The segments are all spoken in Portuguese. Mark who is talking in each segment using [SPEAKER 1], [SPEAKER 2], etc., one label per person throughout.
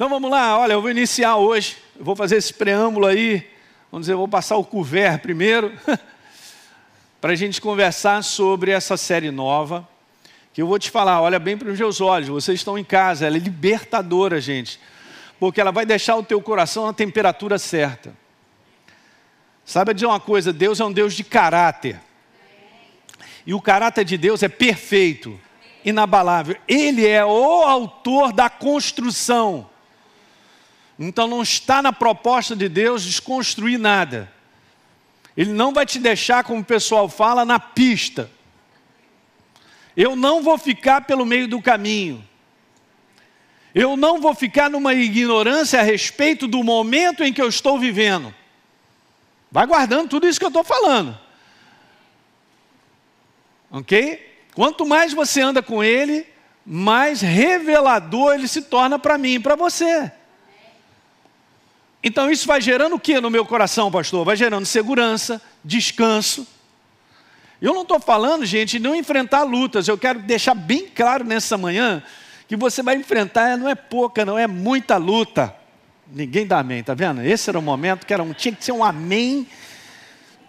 [SPEAKER 1] Então vamos lá, olha, eu vou iniciar hoje, eu vou fazer esse preâmbulo aí, vamos dizer, eu vou passar o couvert primeiro, para a gente conversar sobre essa série nova, que eu vou te falar, olha bem para os meus olhos, vocês estão em casa, ela é libertadora, gente, porque ela vai deixar o teu coração na temperatura certa. Sabe dizer uma coisa, Deus é um Deus de caráter, e o caráter de Deus é perfeito, inabalável, Ele é o autor da construção, então não está na proposta de Deus desconstruir nada. Ele não vai te deixar, como o pessoal fala, na pista. Eu não vou ficar pelo meio do caminho. Eu não vou ficar numa ignorância a respeito do momento em que eu estou vivendo. Vai guardando tudo isso que eu estou falando. Ok? Quanto mais você anda com ele, mais revelador ele se torna para mim e para você. Então isso vai gerando o que no meu coração, pastor? Vai gerando segurança, descanso. Eu não estou falando, gente, de não enfrentar lutas. Eu quero deixar bem claro nessa manhã que você vai enfrentar não é pouca, não é muita luta. Ninguém dá amém, tá vendo? Esse era o momento que era um, tinha que ser um amém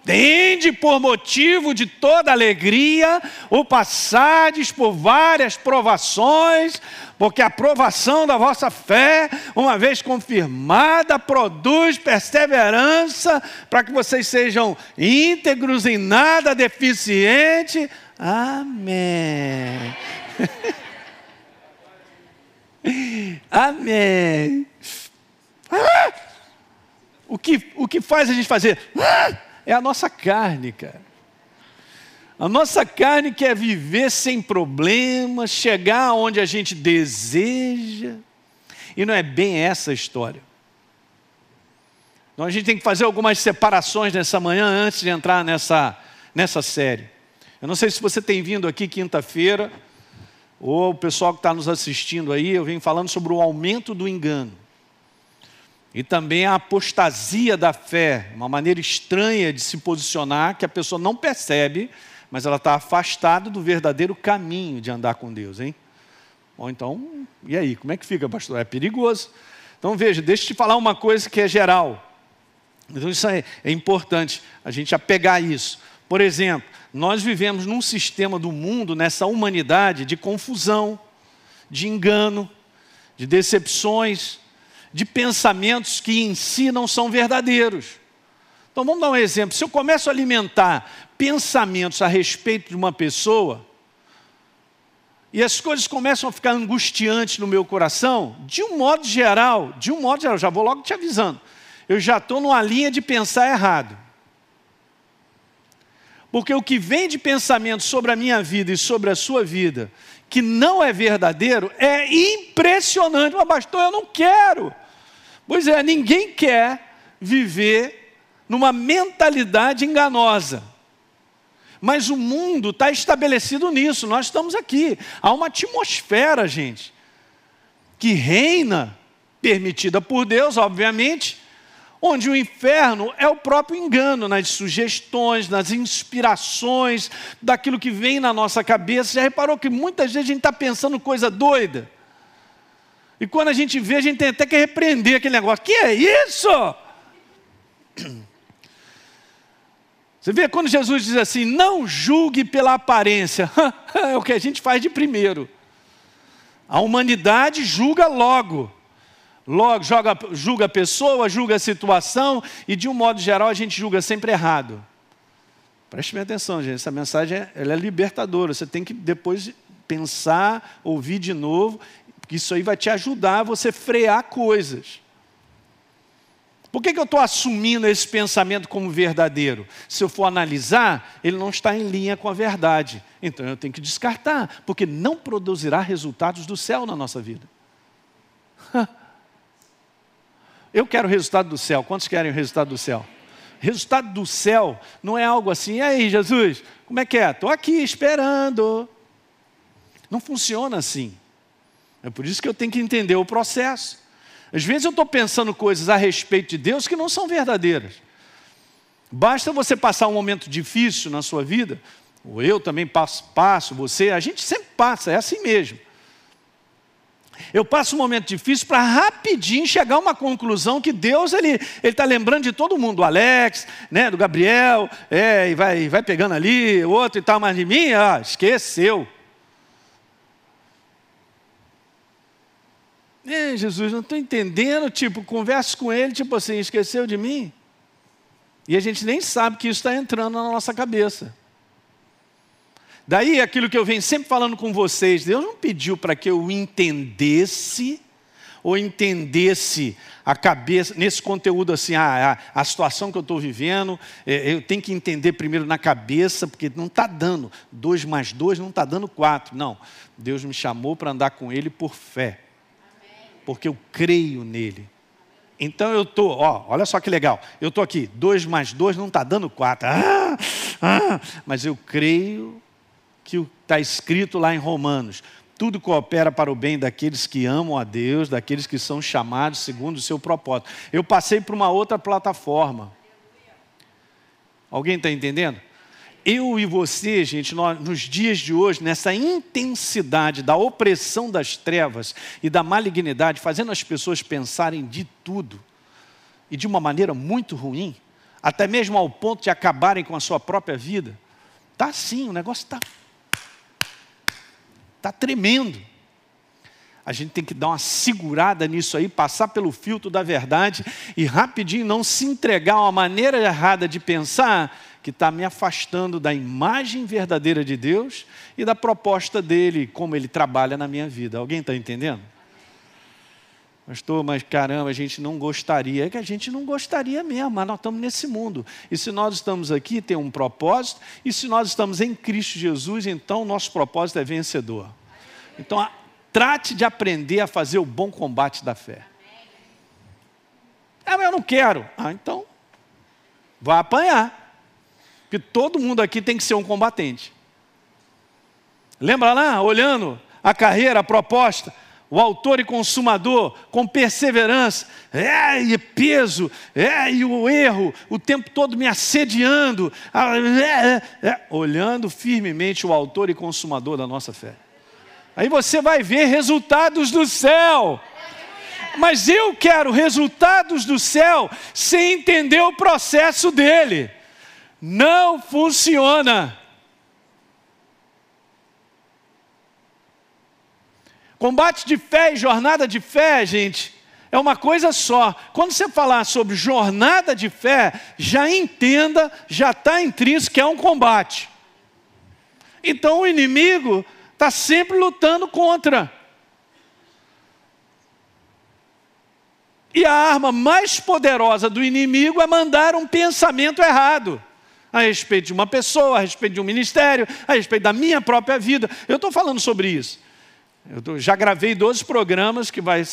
[SPEAKER 1] Tende por motivo de toda alegria o passades por várias provações, porque a provação da vossa fé, uma vez confirmada, produz perseverança, para que vocês sejam íntegros em nada deficiente. Amém. Amém. Ah! O que, o que faz a gente fazer? Ah! É a nossa carne, cara. A nossa carne quer viver sem problemas, chegar onde a gente deseja. E não é bem essa a história. Então a gente tem que fazer algumas separações nessa manhã antes de entrar nessa, nessa série. Eu não sei se você tem vindo aqui quinta-feira, ou o pessoal que está nos assistindo aí, eu venho falando sobre o aumento do engano. E também a apostasia da fé, uma maneira estranha de se posicionar que a pessoa não percebe, mas ela está afastada do verdadeiro caminho de andar com Deus, hein? Ou então, e aí, como é que fica, pastor? É perigoso. Então veja, deixa eu te falar uma coisa que é geral. Então isso é, é importante a gente apegar isso. Por exemplo, nós vivemos num sistema do mundo, nessa humanidade, de confusão, de engano, de decepções, de pensamentos que em si não são verdadeiros. Então vamos dar um exemplo. Se eu começo a alimentar pensamentos a respeito de uma pessoa, e as coisas começam a ficar angustiantes no meu coração, de um modo geral, de um modo geral, já vou logo te avisando, eu já estou numa linha de pensar errado. Porque o que vem de pensamento sobre a minha vida e sobre a sua vida, que não é verdadeiro, é impressionante. Mas, pastor, eu não quero. Pois é, ninguém quer viver numa mentalidade enganosa. Mas o mundo está estabelecido nisso, nós estamos aqui. Há uma atmosfera, gente, que reina, permitida por Deus, obviamente, onde o inferno é o próprio engano nas sugestões, nas inspirações, daquilo que vem na nossa cabeça. Já reparou que muitas vezes a gente está pensando coisa doida? E quando a gente vê, a gente tem até que repreender aquele negócio. Que é isso? Você vê quando Jesus diz assim: não julgue pela aparência. é o que a gente faz de primeiro. A humanidade julga logo. Logo, joga, julga a pessoa, julga a situação, e de um modo geral a gente julga sempre errado. Preste bem atenção, gente. Essa mensagem ela é libertadora. Você tem que depois pensar, ouvir de novo isso aí vai te ajudar a você frear coisas. Por que, que eu estou assumindo esse pensamento como verdadeiro? Se eu for analisar, ele não está em linha com a verdade. Então eu tenho que descartar, porque não produzirá resultados do céu na nossa vida. Eu quero o resultado do céu. Quantos querem o resultado do céu? Resultado do céu não é algo assim, e aí, Jesus, como é que é? Estou aqui esperando. Não funciona assim. É por isso que eu tenho que entender o processo. Às vezes eu estou pensando coisas a respeito de Deus que não são verdadeiras. Basta você passar um momento difícil na sua vida, ou eu também passo, passo, você, a gente sempre passa, é assim mesmo. eu passo um momento difícil para rapidinho chegar a uma conclusão que Deus ele está lembrando de todo mundo, do Alex, né, do Gabriel, é, e vai, vai pegando ali, outro e tal, mas de mim, ah, esqueceu. É, Jesus, não estou entendendo, tipo, converso com ele, tipo assim, esqueceu de mim? E a gente nem sabe que isso está entrando na nossa cabeça. Daí aquilo que eu venho sempre falando com vocês, Deus não pediu para que eu entendesse ou entendesse a cabeça, nesse conteúdo assim, a, a, a situação que eu estou vivendo, é, eu tenho que entender primeiro na cabeça, porque não está dando, dois mais dois não está dando quatro. Não, Deus me chamou para andar com Ele por fé, porque eu creio nele. Então eu estou, ó, olha só que legal, eu estou aqui, dois mais dois não está dando quatro, ah, ah, mas eu creio que está escrito lá em Romanos. Tudo coopera para o bem daqueles que amam a Deus, daqueles que são chamados segundo o seu propósito. Eu passei por uma outra plataforma. Alguém está entendendo? Eu e você, gente, nós, nos dias de hoje, nessa intensidade da opressão das trevas e da malignidade, fazendo as pessoas pensarem de tudo e de uma maneira muito ruim, até mesmo ao ponto de acabarem com a sua própria vida, tá assim, o negócio está Está tremendo. A gente tem que dar uma segurada nisso aí, passar pelo filtro da verdade e rapidinho não se entregar a uma maneira errada de pensar que está me afastando da imagem verdadeira de Deus e da proposta dele, como ele trabalha na minha vida. Alguém está entendendo? Pastor, mas caramba, a gente não gostaria. É que a gente não gostaria mesmo, mas nós estamos nesse mundo. E se nós estamos aqui, tem um propósito. E se nós estamos em Cristo Jesus, então nosso propósito é vencedor. Então, trate de aprender a fazer o bom combate da fé. Ah, mas eu não quero. Ah, então, vai apanhar. Porque todo mundo aqui tem que ser um combatente. Lembra lá, olhando a carreira, a proposta? o autor e consumador, com perseverança, é, e peso, é, e o erro, o tempo todo me assediando, é, é, é, olhando firmemente o autor e consumador da nossa fé. Aí você vai ver resultados do céu. Mas eu quero resultados do céu sem entender o processo dele. Não funciona. Combate de fé e jornada de fé, gente, é uma coisa só. Quando você falar sobre jornada de fé, já entenda, já está intrínseco que é um combate. Então o inimigo está sempre lutando contra. E a arma mais poderosa do inimigo é mandar um pensamento errado a respeito de uma pessoa, a respeito de um ministério, a respeito da minha própria vida. Eu estou falando sobre isso. Eu já gravei 12 programas que vai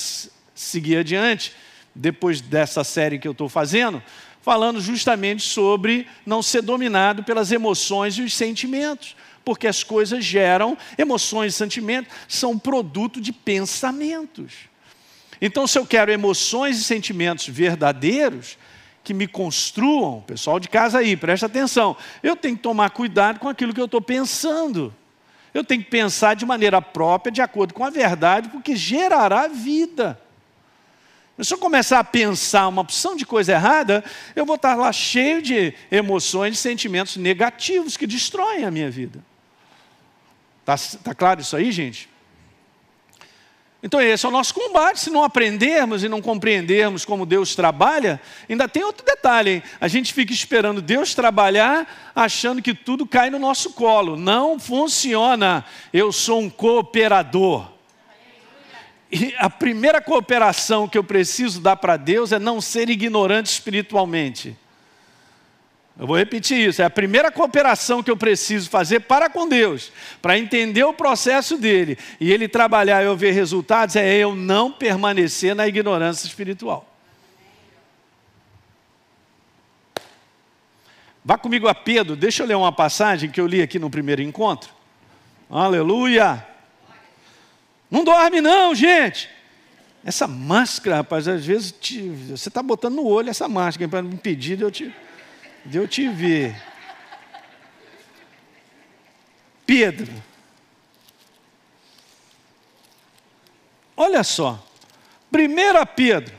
[SPEAKER 1] seguir adiante, depois dessa série que eu estou fazendo, falando justamente sobre não ser dominado pelas emoções e os sentimentos. Porque as coisas geram, emoções e sentimentos são produto de pensamentos. Então, se eu quero emoções e sentimentos verdadeiros, que me construam, pessoal de casa aí, presta atenção, eu tenho que tomar cuidado com aquilo que eu estou pensando. Eu tenho que pensar de maneira própria, de acordo com a verdade, porque gerará vida. Se eu começar a pensar uma opção de coisa errada, eu vou estar lá cheio de emoções, de sentimentos negativos que destroem a minha vida. Está tá claro isso aí, gente? Então, esse é o nosso combate. Se não aprendermos e não compreendermos como Deus trabalha, ainda tem outro detalhe: hein? a gente fica esperando Deus trabalhar, achando que tudo cai no nosso colo. Não funciona. Eu sou um cooperador. E a primeira cooperação que eu preciso dar para Deus é não ser ignorante espiritualmente. Eu vou repetir isso. É a primeira cooperação que eu preciso fazer para com Deus, para entender o processo dele e ele trabalhar e eu ver resultados, é eu não permanecer na ignorância espiritual. Vá comigo a Pedro, deixa eu ler uma passagem que eu li aqui no primeiro encontro. Aleluia! Não dorme, não, gente. Essa máscara, rapaz, às vezes te, você está botando no olho essa máscara para impedir de eu te de eu te ver. Pedro. olha só. 1 Pedro,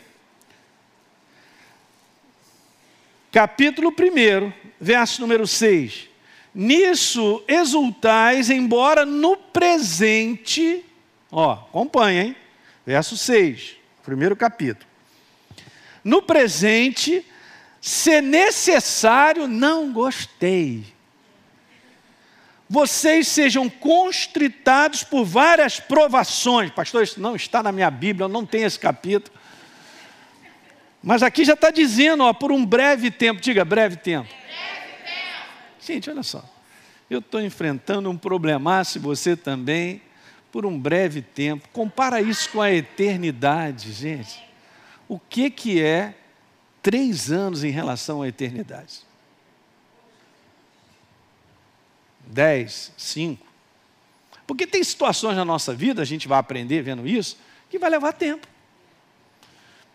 [SPEAKER 1] capítulo 1, verso número 6. Nisso exultais, embora no presente, ó, acompanha, hein? Verso 6, primeiro capítulo. No presente, se necessário, não gostei. Vocês sejam constritados por várias provações. Pastor, isso não está na minha Bíblia, eu não tenho esse capítulo. Mas aqui já está dizendo, ó, por um breve tempo, diga breve tempo. Breve tempo. Gente, olha só. Eu estou enfrentando um problemaço, você também, por um breve tempo. Compara isso com a eternidade, gente. O que, que é três anos em relação à eternidade? Dez, cinco. Porque tem situações na nossa vida, a gente vai aprender vendo isso, que vai levar tempo.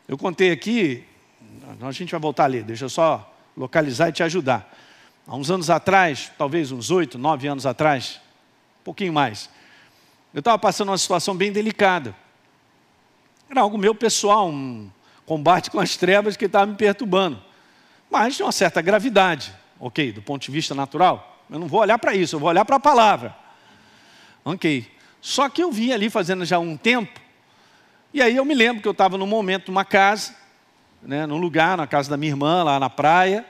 [SPEAKER 1] Eu contei aqui, a gente vai voltar ali, deixa eu só localizar e te ajudar. Há uns anos atrás, talvez uns oito, nove anos atrás, um pouquinho mais, eu estava passando uma situação bem delicada. Era algo meu pessoal, um combate com as trevas que estava me perturbando. Mas de uma certa gravidade, ok, do ponto de vista natural. Eu não vou olhar para isso, eu vou olhar para a palavra. Ok. Só que eu vim ali fazendo já um tempo e aí eu me lembro que eu estava num momento numa casa, né, num lugar, na casa da minha irmã, lá na praia,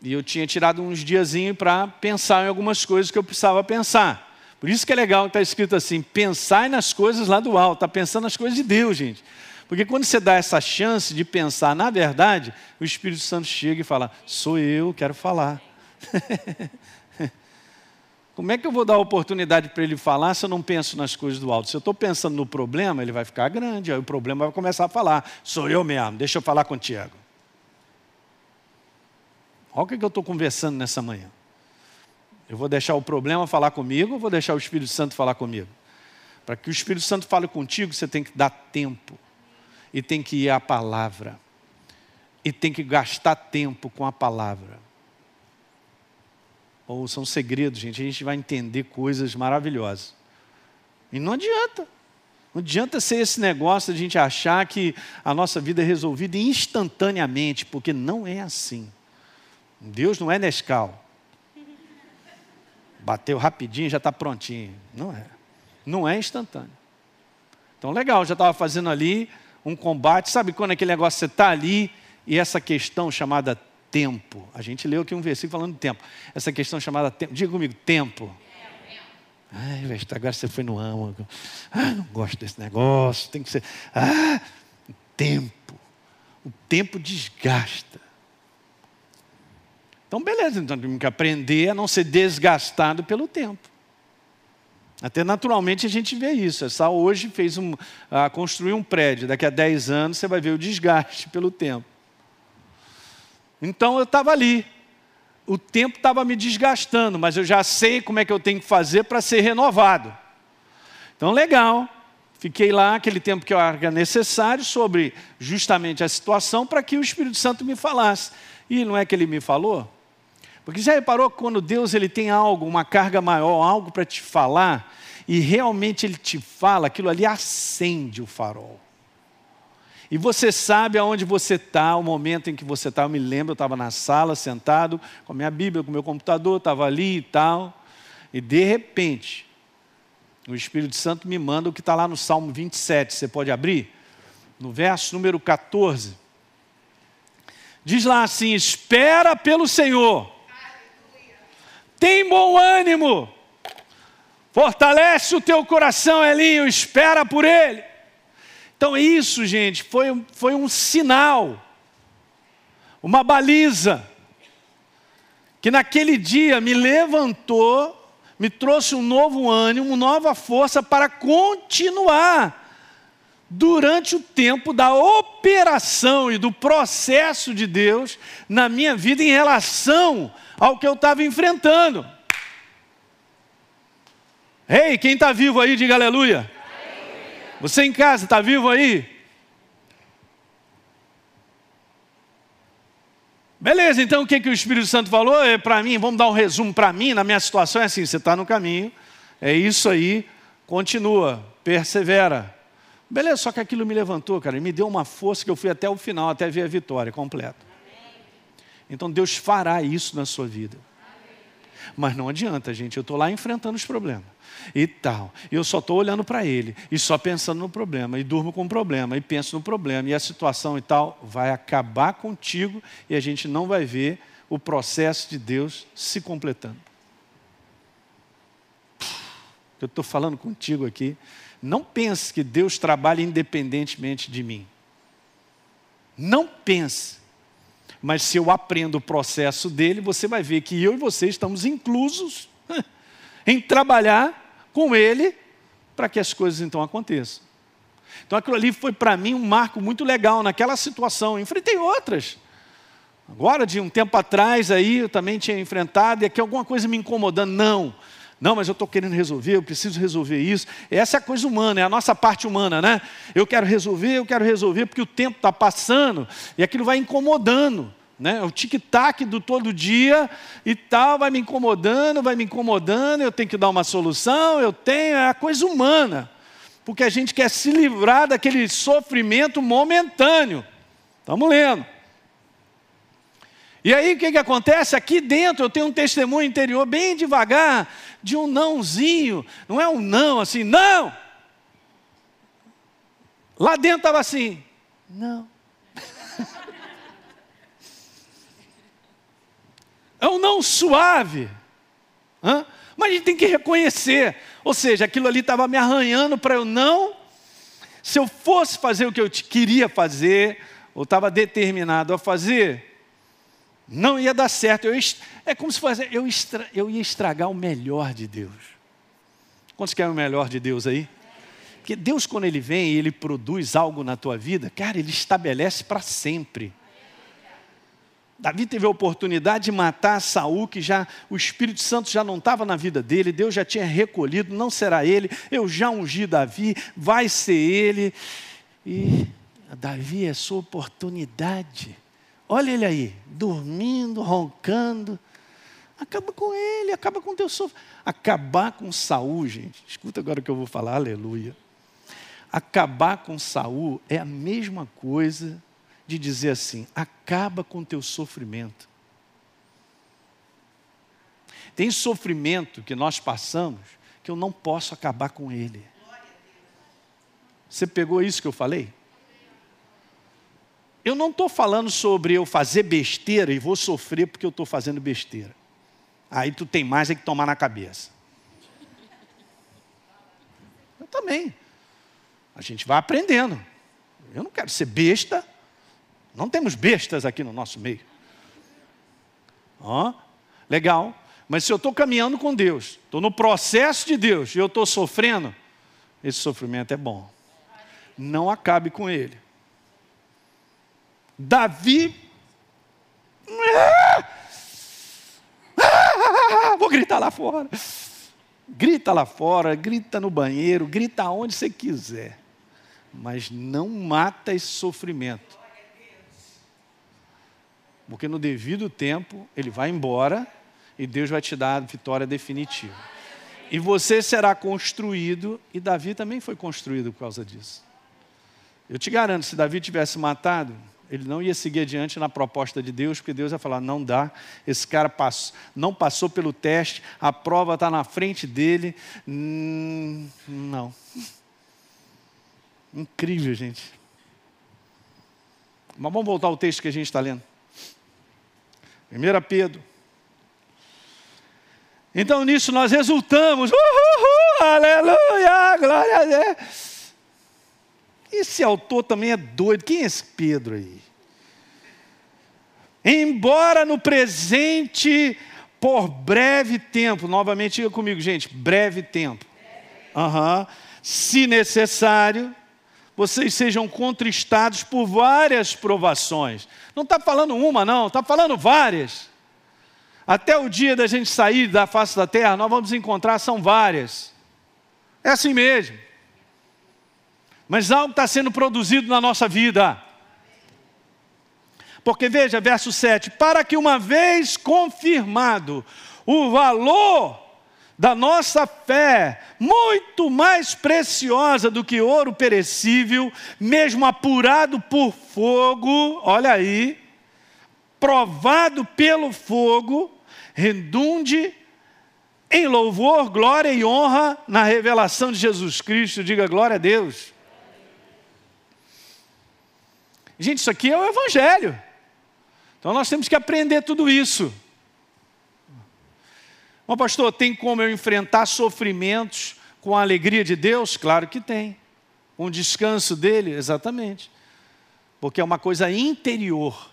[SPEAKER 1] e eu tinha tirado uns diazinhos para pensar em algumas coisas que eu precisava pensar. Por isso que é legal que está escrito assim: pensar nas coisas lá do alto, está pensando nas coisas de Deus, gente. Porque quando você dá essa chance de pensar na verdade, o Espírito Santo chega e fala: sou eu, quero falar. Como é que eu vou dar oportunidade para ele falar se eu não penso nas coisas do alto? Se eu estou pensando no problema, ele vai ficar grande, aí o problema vai começar a falar: sou eu mesmo, deixa eu falar contigo. Olha o que eu estou conversando nessa manhã. Eu vou deixar o problema falar comigo ou vou deixar o Espírito Santo falar comigo? Para que o Espírito Santo fale contigo, você tem que dar tempo, e tem que ir à palavra, e tem que gastar tempo com a palavra ou são segredos, gente, a gente vai entender coisas maravilhosas. E não adianta. Não adianta ser esse negócio de a gente achar que a nossa vida é resolvida instantaneamente, porque não é assim. Deus não é Nescau. Bateu rapidinho, já está prontinho. Não é. Não é instantâneo. Então, legal, já estava fazendo ali um combate. Sabe quando aquele negócio você está ali e essa questão chamada tempo. A gente leu aqui um versículo falando tempo. Essa questão chamada tempo. Diga comigo, tempo. Ai, agora você foi no âmago. Ah, não gosto desse negócio. Tem que ser. Ah, tempo. O tempo desgasta. Então, beleza, então temos que aprender a não ser desgastado pelo tempo. Até naturalmente a gente vê isso. Essa hoje fez um, construir um prédio. Daqui a 10 anos você vai ver o desgaste pelo tempo. Então eu estava ali. O tempo estava me desgastando, mas eu já sei como é que eu tenho que fazer para ser renovado. Então, legal. Fiquei lá aquele tempo que eu acho necessário sobre justamente a situação para que o Espírito Santo me falasse. E não é que ele me falou? Porque já reparou que quando Deus ele tem algo, uma carga maior, algo para te falar, e realmente ele te fala, aquilo ali acende o farol. E você sabe aonde você está, o momento em que você está. Eu me lembro, eu estava na sala, sentado, com a minha Bíblia, com o meu computador, estava ali e tal. E de repente, o Espírito Santo me manda o que está lá no Salmo 27. Você pode abrir? No verso número 14. Diz lá assim: Espera pelo Senhor. Tem bom ânimo. Fortalece o teu coração, Elinho. Espera por Ele. Então, isso, gente, foi, foi um sinal, uma baliza, que naquele dia me levantou, me trouxe um novo ânimo, uma nova força para continuar durante o tempo da operação e do processo de Deus na minha vida em relação ao que eu estava enfrentando. Ei, quem está vivo aí, diga aleluia. Você em casa, está vivo aí? Beleza, então o que, que o Espírito Santo falou? É para mim, vamos dar um resumo para mim, na minha situação é assim: você está no caminho, é isso aí, continua, persevera. Beleza, só que aquilo me levantou, cara, e me deu uma força que eu fui até o final, até ver a vitória completa. Então Deus fará isso na sua vida. Mas não adianta, gente, eu estou lá enfrentando os problemas e tal. E eu só estou olhando para ele e só pensando no problema, e durmo com o problema, e penso no problema, e a situação e tal vai acabar contigo e a gente não vai ver o processo de Deus se completando. Eu estou falando contigo aqui. Não pense que Deus trabalha independentemente de mim. Não pense. Mas se eu aprendo o processo dele, você vai ver que eu e você estamos inclusos em trabalhar com ele para que as coisas então aconteçam. Então aquilo ali foi para mim um marco muito legal naquela situação. Enfrentei outras. Agora, de um tempo atrás aí, eu também tinha enfrentado, e aqui alguma coisa me incomodando. Não, não, mas eu estou querendo resolver, eu preciso resolver isso. Essa é a coisa humana, é a nossa parte humana, né? Eu quero resolver, eu quero resolver, porque o tempo está passando e aquilo vai incomodando. Né? O tic-tac do todo dia e tal vai me incomodando, vai me incomodando, eu tenho que dar uma solução, eu tenho, é a coisa humana. Porque a gente quer se livrar daquele sofrimento momentâneo. Estamos lendo. E aí o que, que acontece? Aqui dentro eu tenho um testemunho interior bem devagar, de um nãozinho. Não é um não assim, não! Lá dentro estava assim, não. é um não suave. Hã? Mas a gente tem que reconhecer. Ou seja, aquilo ali estava me arranhando para eu não. Se eu fosse fazer o que eu queria fazer, ou estava determinado a fazer, não ia dar certo. Eu, é como se fosse, eu, extra, eu ia estragar o melhor de Deus. Quantos querem o melhor de Deus aí? Porque Deus, quando Ele vem e Ele produz algo na tua vida, cara, Ele estabelece para sempre. Davi teve a oportunidade de matar Saul, que já o Espírito Santo já não estava na vida dele, Deus já tinha recolhido, não será ele, eu já ungi Davi, vai ser ele. E Davi é sua oportunidade. Olha ele aí, dormindo, roncando. Acaba com ele, acaba com o teu sofrimento. Acabar com Saul, gente. Escuta agora o que eu vou falar, aleluia. Acabar com Saul é a mesma coisa de dizer assim: acaba com teu sofrimento. Tem sofrimento que nós passamos que eu não posso acabar com ele. Você pegou isso que eu falei? Eu não estou falando sobre eu fazer besteira e vou sofrer porque eu estou fazendo besteira. Aí tu tem mais é que tomar na cabeça. Eu também. A gente vai aprendendo. Eu não quero ser besta. Não temos bestas aqui no nosso meio. Ó, legal. Mas se eu estou caminhando com Deus, estou no processo de Deus e eu estou sofrendo, esse sofrimento é bom. Não acabe com ele. Davi. Vou gritar lá fora. Grita lá fora, grita no banheiro, grita onde você quiser. Mas não mata esse sofrimento. Porque no devido tempo ele vai embora e Deus vai te dar a vitória definitiva. E você será construído, e Davi também foi construído por causa disso. Eu te garanto, se Davi tivesse matado, ele não ia seguir adiante na proposta de Deus, porque Deus ia falar: não dá, esse cara passou, não passou pelo teste, a prova está na frente dele. Hum, não. Incrível, gente. Mas vamos voltar ao texto que a gente está lendo. 1 Pedro. Então nisso nós resultamos. Uhul, aleluia, glória a Deus. Esse autor também é doido. Quem é esse Pedro aí? Embora no presente, por breve tempo, novamente diga comigo, gente, breve tempo. Uhum. Se necessário, vocês sejam contristados por várias provações. Não está falando uma, não, está falando várias. Até o dia da gente sair da face da terra, nós vamos encontrar, são várias. É assim mesmo mas algo está sendo produzido na nossa vida. Porque veja, verso 7: para que uma vez confirmado o valor da nossa fé, muito mais preciosa do que ouro perecível, mesmo apurado por fogo, olha aí, provado pelo fogo, redunde em louvor, glória e honra na revelação de Jesus Cristo. Diga glória a Deus. Gente, isso aqui é o Evangelho. Então nós temos que aprender tudo isso. Mas, pastor, tem como eu enfrentar sofrimentos com a alegria de Deus? Claro que tem. O descanso dele? Exatamente. Porque é uma coisa interior.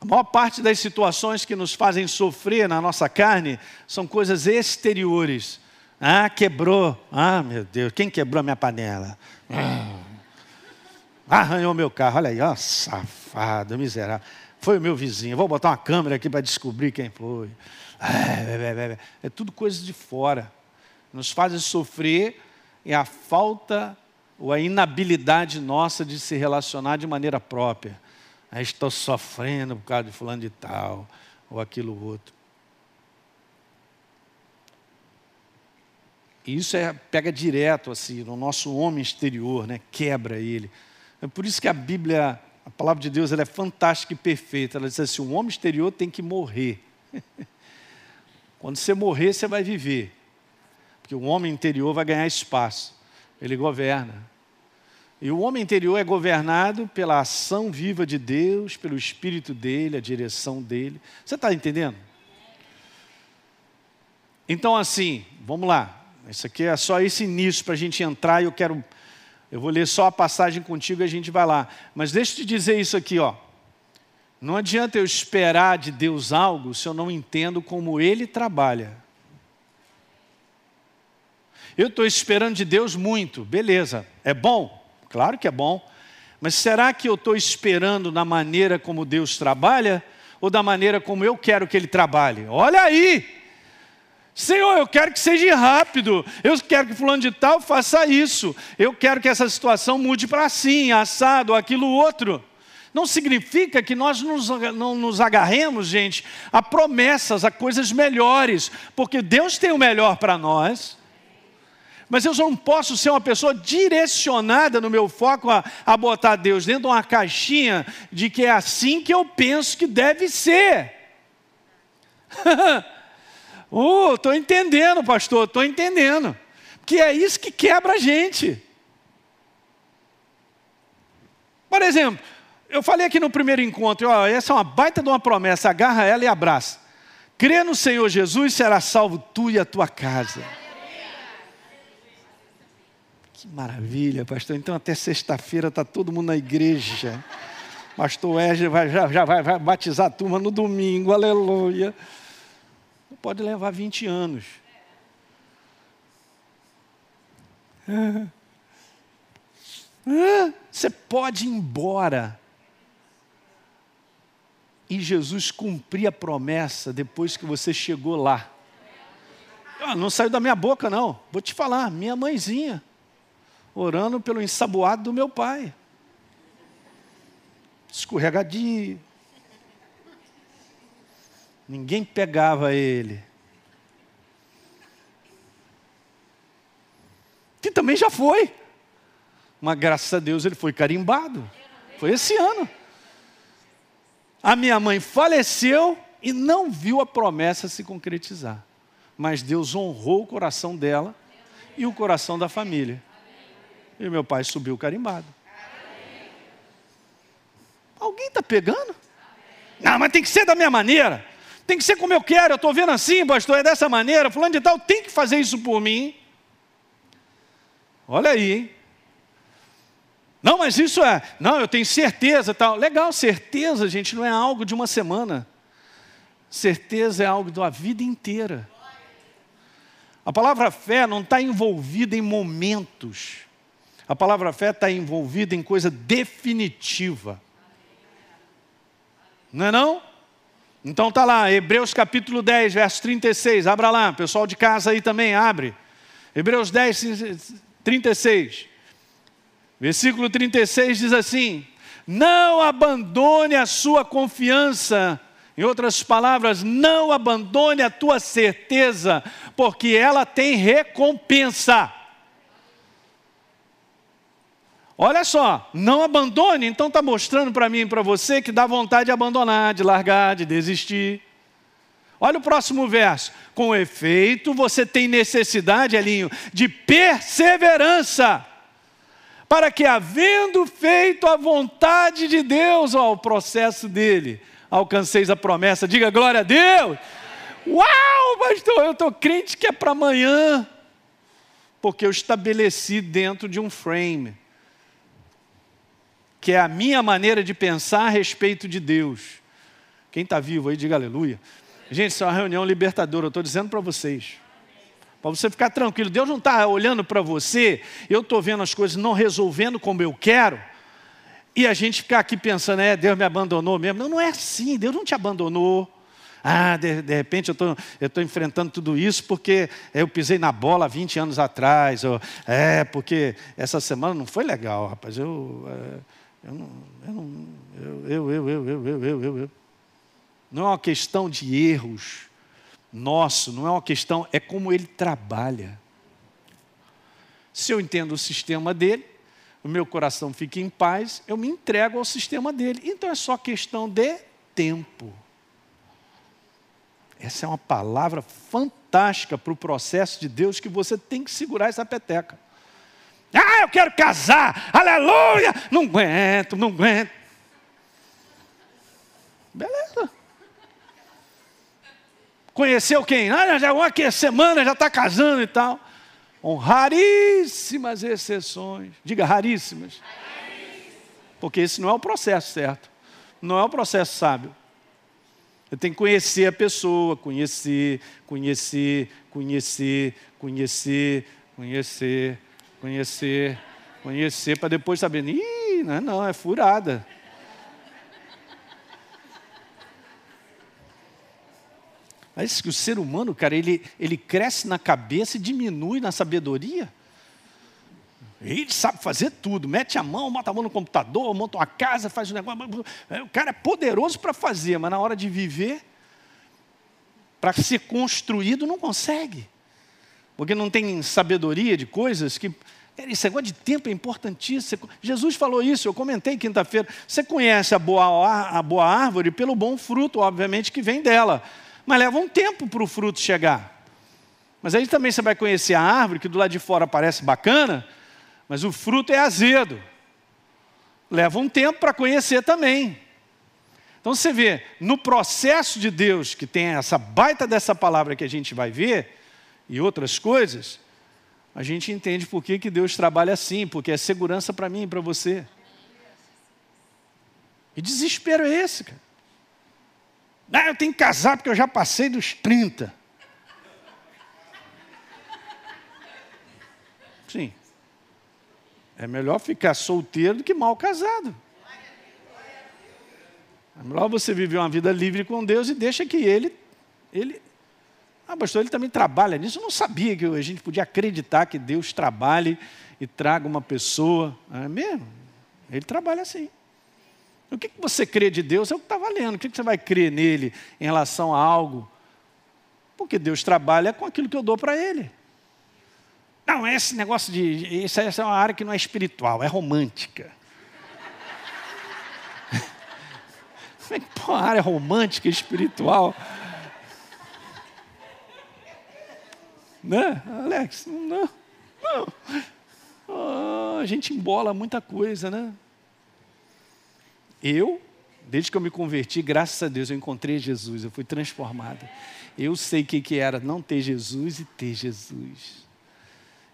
[SPEAKER 1] A maior parte das situações que nos fazem sofrer na nossa carne são coisas exteriores. Ah, quebrou. Ah, meu Deus, quem quebrou minha panela? Ah, arranhou meu carro. Olha aí, ó, safado, miserável. Foi o meu vizinho. Vou botar uma câmera aqui para descobrir quem foi. É, é, é tudo coisa de fora. Nos fazem sofrer é a falta ou a inabilidade nossa de se relacionar de maneira própria. Aí estou sofrendo por causa de fulano de tal, ou aquilo outro. E isso é, pega direto assim no nosso homem exterior, né? quebra ele. É por isso que a Bíblia a palavra de Deus ela é fantástica e perfeita. Ela diz assim: o homem exterior tem que morrer. Quando você morrer, você vai viver. Porque o homem interior vai ganhar espaço. Ele governa. E o homem interior é governado pela ação viva de Deus, pelo Espírito dele, a direção dele. Você está entendendo? Então, assim, vamos lá. Isso aqui é só esse início para a gente entrar e eu quero eu vou ler só a passagem contigo e a gente vai lá. Mas deixa eu te dizer isso aqui, ó. Não adianta eu esperar de Deus algo se eu não entendo como Ele trabalha. Eu estou esperando de Deus muito, beleza. É bom? Claro que é bom. Mas será que eu estou esperando na maneira como Deus trabalha ou da maneira como eu quero que Ele trabalhe? Olha aí! Senhor, eu quero que seja rápido. Eu quero que fulano de tal faça isso. Eu quero que essa situação mude para assim, assado, aquilo outro. Não significa que nós nos, não nos agarremos, gente, a promessas, a coisas melhores, porque Deus tem o melhor para nós. Mas eu não posso ser uma pessoa direcionada no meu foco a, a botar Deus dentro de uma caixinha de que é assim que eu penso que deve ser. Oh, estou entendendo, pastor, estou entendendo. Que é isso que quebra a gente. Por exemplo, eu falei aqui no primeiro encontro, ó, essa é uma baita de uma promessa, agarra ela e abraça. Crê no Senhor Jesus, será salvo tu e a tua casa. Que maravilha, pastor. Então até sexta-feira está todo mundo na igreja. Pastor Wesley já, já vai, vai batizar a turma no domingo, aleluia pode levar 20 anos. Você pode ir embora. E Jesus cumprir a promessa depois que você chegou lá. Ah, não saiu da minha boca, não. Vou te falar, minha mãezinha, orando pelo ensaboado do meu pai. Escorregadio, Ninguém pegava ele. Que também já foi. Mas graças a Deus ele foi carimbado. Foi esse ano. A minha mãe faleceu e não viu a promessa se concretizar. Mas Deus honrou o coração dela e o coração da família. E meu pai subiu carimbado. Alguém está pegando? Não, mas tem que ser da minha maneira tem que ser como eu quero, eu estou vendo assim, pastor, é dessa maneira, fulano de tal tem que fazer isso por mim. Olha aí, hein? Não, mas isso é, não, eu tenho certeza tal. Legal, certeza, gente, não é algo de uma semana. Certeza é algo da vida inteira. A palavra fé não está envolvida em momentos. A palavra fé está envolvida em coisa definitiva. Não é não? Então tá lá, Hebreus capítulo 10, verso 36. Abra lá, pessoal de casa aí também, abre. Hebreus 10, 36. Versículo 36 diz assim: Não abandone a sua confiança Em outras palavras, não abandone a tua certeza, porque ela tem recompensa. Olha só, não abandone, então está mostrando para mim e para você que dá vontade de abandonar, de largar, de desistir. Olha o próximo verso. Com efeito, você tem necessidade, Elinho, de perseverança, para que, havendo feito a vontade de Deus, ó, o processo dele, alcanceis a promessa. Diga glória a Deus. Uau, pastor, eu estou crente que é para amanhã. Porque eu estabeleci dentro de um frame, que é a minha maneira de pensar a respeito de Deus. Quem está vivo aí, diga aleluia. Gente, isso é uma reunião libertadora, eu estou dizendo para vocês. Para você ficar tranquilo, Deus não está olhando para você, eu estou vendo as coisas não resolvendo como eu quero, e a gente ficar aqui pensando, é, Deus me abandonou mesmo. Não, não é assim, Deus não te abandonou. Ah, de, de repente eu estou enfrentando tudo isso porque eu pisei na bola 20 anos atrás. Ou, é, porque essa semana não foi legal, rapaz. Eu, é, eu, não, eu, não, eu, eu, eu, eu, eu, eu, eu, eu. Não é uma questão de erros nosso, não é uma questão, é como ele trabalha. Se eu entendo o sistema dele, o meu coração fica em paz, eu me entrego ao sistema dele. Então é só questão de tempo. Essa é uma palavra fantástica para o processo de Deus que você tem que segurar essa peteca. Ah, eu quero casar, aleluia! Não aguento, não aguento. Beleza. Conheceu quem? Ah, já uma semana já está casando e tal com raríssimas exceções. Diga raríssimas. Porque esse não é o processo certo. Não é o processo sábio. Eu tenho que conhecer a pessoa, conhecer, conhecer, conhecer, conhecer, conhecer, conhecer, conhecer, para depois saber, ih, não é não, é furada. Mas que o ser humano, cara, ele, ele cresce na cabeça e diminui na sabedoria. Ele sabe fazer tudo, mete a mão, bota a mão no computador, monta uma casa, faz um negócio. O cara é poderoso para fazer, mas na hora de viver, para ser construído, não consegue. Porque não tem sabedoria de coisas que. Esse negócio de tempo é importantíssimo. Jesus falou isso, eu comentei quinta-feira. Você conhece a boa, a boa árvore pelo bom fruto, obviamente, que vem dela mas leva um tempo para o fruto chegar. Mas aí também você vai conhecer a árvore, que do lado de fora parece bacana, mas o fruto é azedo. Leva um tempo para conhecer também. Então você vê, no processo de Deus, que tem essa baita dessa palavra que a gente vai ver, e outras coisas, a gente entende por que, que Deus trabalha assim, porque é segurança para mim e para você. E desespero é esse, cara. Ah, eu tenho que casar porque eu já passei dos 30. Sim. É melhor ficar solteiro do que mal casado. É melhor você viver uma vida livre com Deus e deixa que Ele. ele ah, pastor, ele também trabalha nisso. Eu não sabia que a gente podia acreditar que Deus trabalhe e traga uma pessoa. É mesmo? Ele trabalha assim. O que você crê de Deus é o que está valendo. O que você vai crer nele em relação a algo? Porque Deus trabalha com aquilo que eu dou para ele. Não, esse negócio de. Essa é uma área que não é espiritual, é romântica. Como é que pô, uma área romântica e espiritual? Né, Alex? Não. não. Oh, a gente embola muita coisa, né? Eu, desde que eu me converti, graças a Deus, eu encontrei Jesus, eu fui transformado. Eu sei o que, que era não ter Jesus e ter Jesus.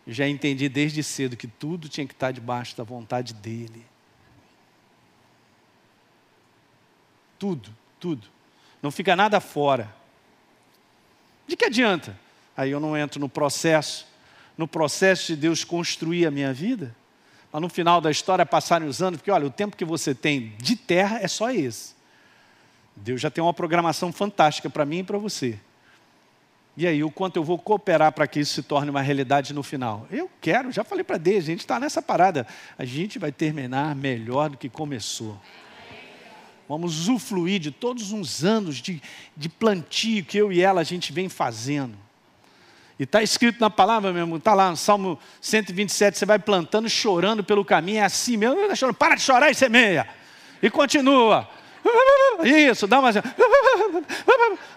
[SPEAKER 1] Eu já entendi desde cedo que tudo tinha que estar debaixo da vontade dEle. Tudo, tudo. Não fica nada fora. De que adianta? Aí eu não entro no processo, no processo de Deus construir a minha vida mas no final da história passarem os anos, porque olha, o tempo que você tem de terra é só esse. Deus já tem uma programação fantástica para mim e para você. E aí, o quanto eu vou cooperar para que isso se torne uma realidade no final? Eu quero, já falei para Deus, a gente está nessa parada. A gente vai terminar melhor do que começou. vamos usufruir de todos uns anos de, de plantio que eu e ela a gente vem fazendo. E está escrito na palavra mesmo, está lá no Salmo 127, você vai plantando, chorando pelo caminho, é assim mesmo, para de chorar e semeia. E continua. Isso, dá uma.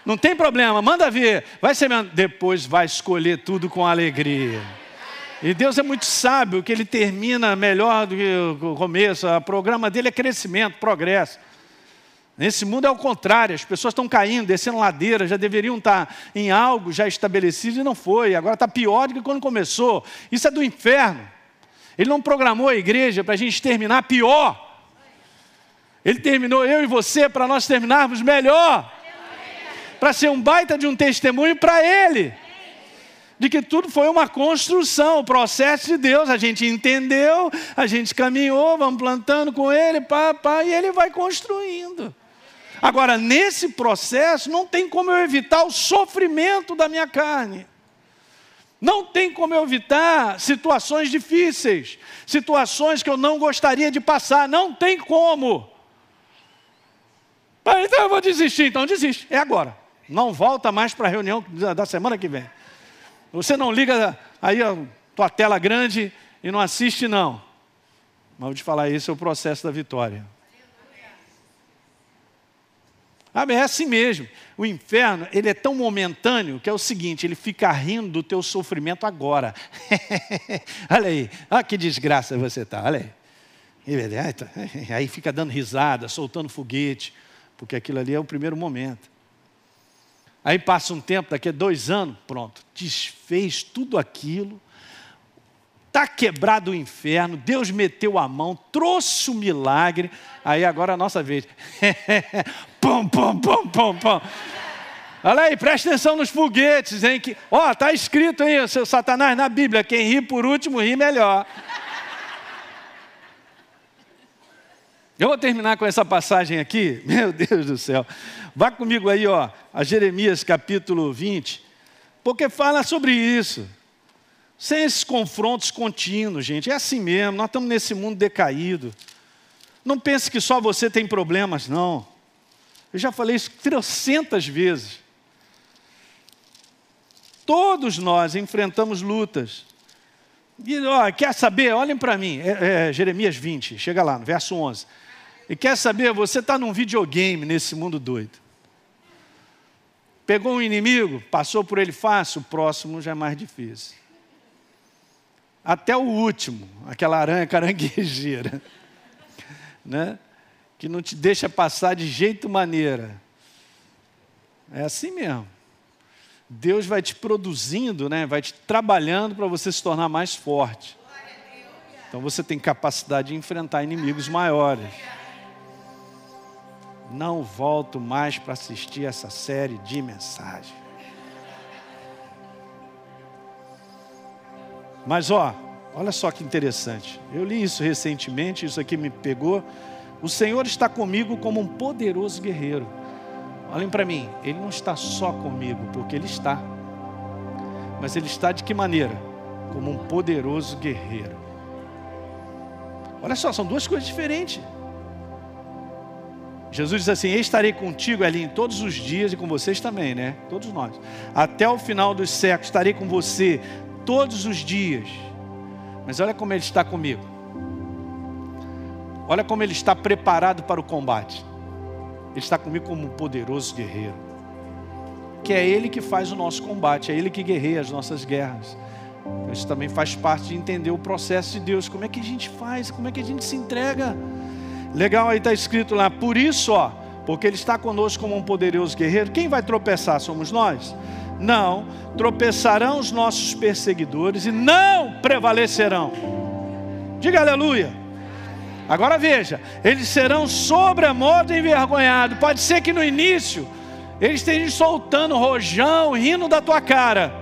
[SPEAKER 1] Não tem problema, manda ver. Vai semeando. Depois vai escolher tudo com alegria. E Deus é muito sábio, que Ele termina melhor do que o começo. O programa dele é crescimento, progresso. Nesse mundo é o contrário, as pessoas estão caindo, descendo ladeira, já deveriam estar em algo já estabelecido e não foi. Agora está pior do que quando começou. Isso é do inferno. Ele não programou a igreja para a gente terminar pior. Ele terminou eu e você para nós terminarmos melhor. Para ser um baita de um testemunho para Ele. De que tudo foi uma construção, o processo de Deus. A gente entendeu, a gente caminhou, vamos plantando com Ele, pá, pá, e Ele vai construindo. Agora, nesse processo, não tem como eu evitar o sofrimento da minha carne. Não tem como eu evitar situações difíceis, situações que eu não gostaria de passar, não tem como. Ah, então eu vou desistir, então desiste, é agora. Não volta mais para a reunião da semana que vem. Você não liga aí a tua tela grande e não assiste, não. Mas vou te falar, esse é o processo da vitória. Ah, é assim mesmo. O inferno, ele é tão momentâneo que é o seguinte, ele fica rindo do teu sofrimento agora. olha aí, olha que desgraça você está, olha aí. Aí fica dando risada, soltando foguete, porque aquilo ali é o primeiro momento. Aí passa um tempo, daqui a dois anos, pronto, desfez tudo aquilo, está quebrado o inferno, Deus meteu a mão, trouxe o milagre, aí agora é a nossa vez. pum, pum, pum, pum, pum. Olha aí, presta atenção nos foguetes, hein? Que, ó, tá escrito aí, seu Satanás, na Bíblia, quem ri por último, ri melhor. Eu vou terminar com essa passagem aqui, meu Deus do céu. Vá comigo aí, ó, a Jeremias capítulo 20, porque fala sobre isso. Sem esses confrontos contínuos, gente. É assim mesmo, nós estamos nesse mundo decaído. Não pense que só você tem problemas, não. Eu já falei isso trocentas vezes. Todos nós enfrentamos lutas. E, ó, quer saber? Olhem para mim. É, é, Jeremias 20, chega lá, no verso 11. E quer saber? Você está num videogame nesse mundo doido. Pegou um inimigo, passou por ele fácil, o próximo já é mais difícil até o último, aquela aranha caranguejeira, né? Que não te deixa passar de jeito maneira. É assim mesmo. Deus vai te produzindo, né? vai te trabalhando para você se tornar mais forte. Então você tem capacidade de enfrentar inimigos maiores. Não volto mais para assistir essa série de mensagens. Mas ó, olha só que interessante. Eu li isso recentemente, isso aqui me pegou. O Senhor está comigo como um poderoso guerreiro. Olhem para mim, Ele não está só comigo, porque Ele está. Mas Ele está de que maneira? Como um poderoso guerreiro. Olha só, são duas coisas diferentes. Jesus diz assim: Estarei contigo ali em todos os dias e com vocês também, né? Todos nós. Até o final dos séculos estarei com você todos os dias. Mas olha como Ele está comigo. Olha como Ele está preparado para o combate. Ele está comigo como um poderoso guerreiro. Que é Ele que faz o nosso combate, é Ele que guerreia as nossas guerras. Isso também faz parte de entender o processo de Deus. Como é que a gente faz? Como é que a gente se entrega? Legal, aí está escrito lá. Por isso, ó, porque Ele está conosco como um poderoso guerreiro. Quem vai tropeçar somos nós. Não, tropeçarão os nossos perseguidores e não prevalecerão. Diga aleluia. Agora veja, eles serão sobremodo envergonhados. Pode ser que no início eles estejam soltando rojão, rindo da tua cara.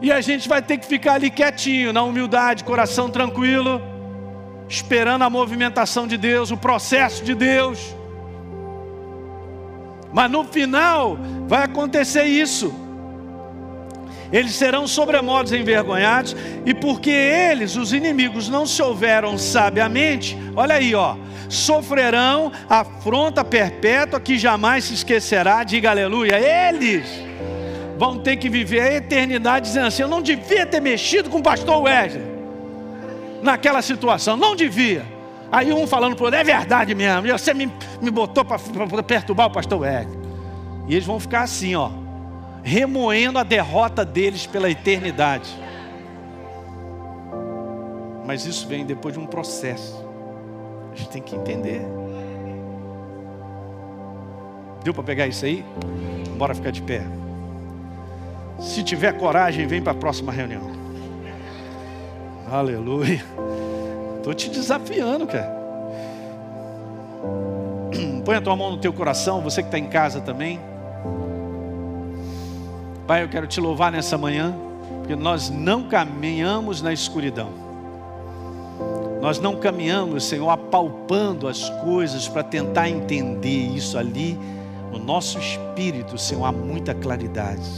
[SPEAKER 1] E a gente vai ter que ficar ali quietinho, na humildade, coração tranquilo, esperando a movimentação de Deus, o processo de Deus. Mas no final vai acontecer isso. Eles serão sobremodos envergonhados, e porque eles, os inimigos, não se houveram sabiamente, olha aí, ó, sofrerão afronta perpétua que jamais se esquecerá, diga aleluia. Eles vão ter que viver a eternidade dizendo assim: Eu não devia ter mexido com o pastor Wesley naquela situação, não devia. Aí um falando para o outro, é verdade mesmo, você me, me botou para perturbar o pastor Wesley. E eles vão ficar assim, ó, remoendo a derrota deles pela eternidade. Mas isso vem depois de um processo. A gente tem que entender. Deu para pegar isso aí? Bora ficar de pé. Se tiver coragem, vem para a próxima reunião. Aleluia. Estou te desafiando, cara. Põe a tua mão no teu coração, você que está em casa também. Pai, eu quero te louvar nessa manhã, porque nós não caminhamos na escuridão. Nós não caminhamos, Senhor, apalpando as coisas para tentar entender isso ali. No nosso espírito, Senhor, há muita claridade.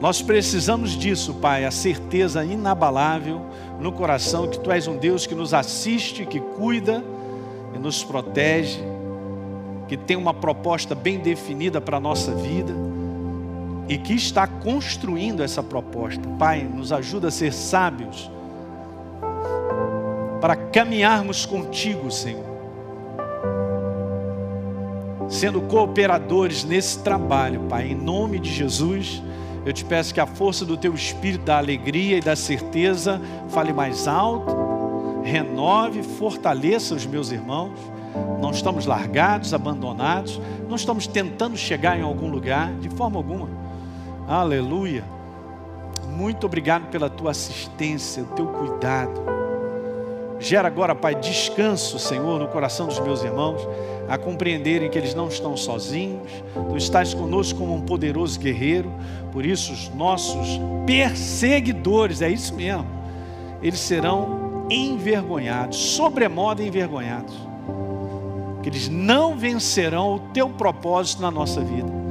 [SPEAKER 1] Nós precisamos disso, Pai, a certeza inabalável no coração que Tu és um Deus que nos assiste, que cuida e nos protege, que tem uma proposta bem definida para a nossa vida e que está construindo essa proposta. Pai, nos ajuda a ser sábios para caminharmos contigo, Senhor. Sendo cooperadores nesse trabalho, Pai, em nome de Jesus, eu te peço que a força do teu espírito, da alegria e da certeza, fale mais alto, renove, fortaleça os meus irmãos. Não estamos largados, abandonados, não estamos tentando chegar em algum lugar, de forma alguma. Aleluia. Muito obrigado pela tua assistência, o teu cuidado. Gera agora, Pai, descanso, Senhor, no coração dos meus irmãos, a compreenderem que eles não estão sozinhos, Tu estás conosco como um poderoso guerreiro, por isso os nossos perseguidores, é isso mesmo, eles serão envergonhados, sobremodo envergonhados, que eles não vencerão o Teu propósito na nossa vida,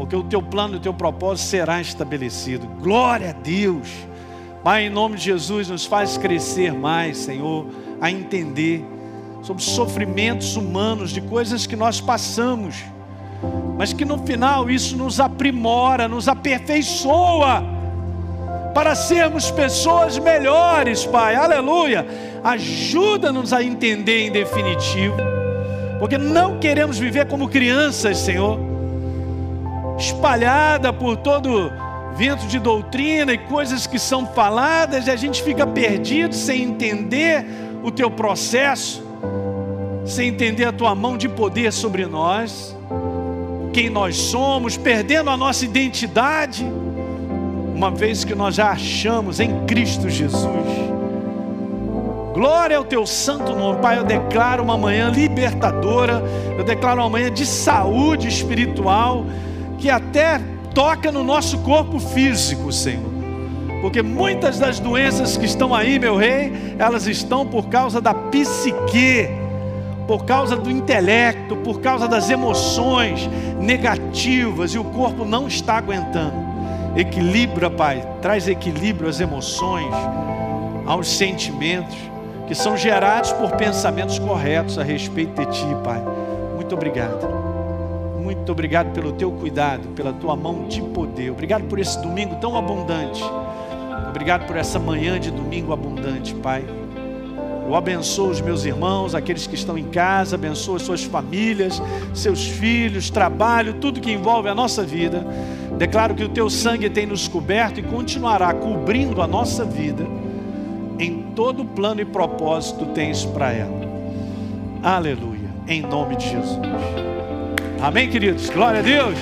[SPEAKER 1] porque o Teu plano o Teu propósito será estabelecido. Glória a Deus! Pai, em nome de Jesus, nos faz crescer mais, Senhor, a entender sobre sofrimentos humanos, de coisas que nós passamos, mas que no final isso nos aprimora, nos aperfeiçoa, para sermos pessoas melhores, Pai, aleluia. Ajuda-nos a entender em definitivo, porque não queremos viver como crianças, Senhor, espalhada por todo vento de doutrina e coisas que são faladas e a gente fica perdido sem entender o teu processo, sem entender a tua mão de poder sobre nós, quem nós somos, perdendo a nossa identidade, uma vez que nós já achamos em Cristo Jesus. Glória ao teu santo nome, Pai. Eu declaro uma manhã libertadora, eu declaro uma manhã de saúde espiritual, que até toca no nosso corpo físico, Senhor. Porque muitas das doenças que estão aí, meu rei, elas estão por causa da psique, por causa do intelecto, por causa das emoções negativas e o corpo não está aguentando. Equilibra, Pai, traz equilíbrio às emoções, aos sentimentos que são gerados por pensamentos corretos a respeito de Ti, Pai. Muito obrigado. Muito obrigado pelo teu cuidado, pela tua mão de poder. Obrigado por esse domingo tão abundante. Obrigado por essa manhã de domingo abundante, Pai. Eu abençoo os meus irmãos, aqueles que estão em casa, abençoo as suas famílias, seus filhos, trabalho, tudo que envolve a nossa vida. Declaro que o teu sangue tem nos coberto e continuará cobrindo a nossa vida em todo plano e propósito tens para ela. Aleluia. Em nome de Jesus. Amém, queridos? Glória a Deus.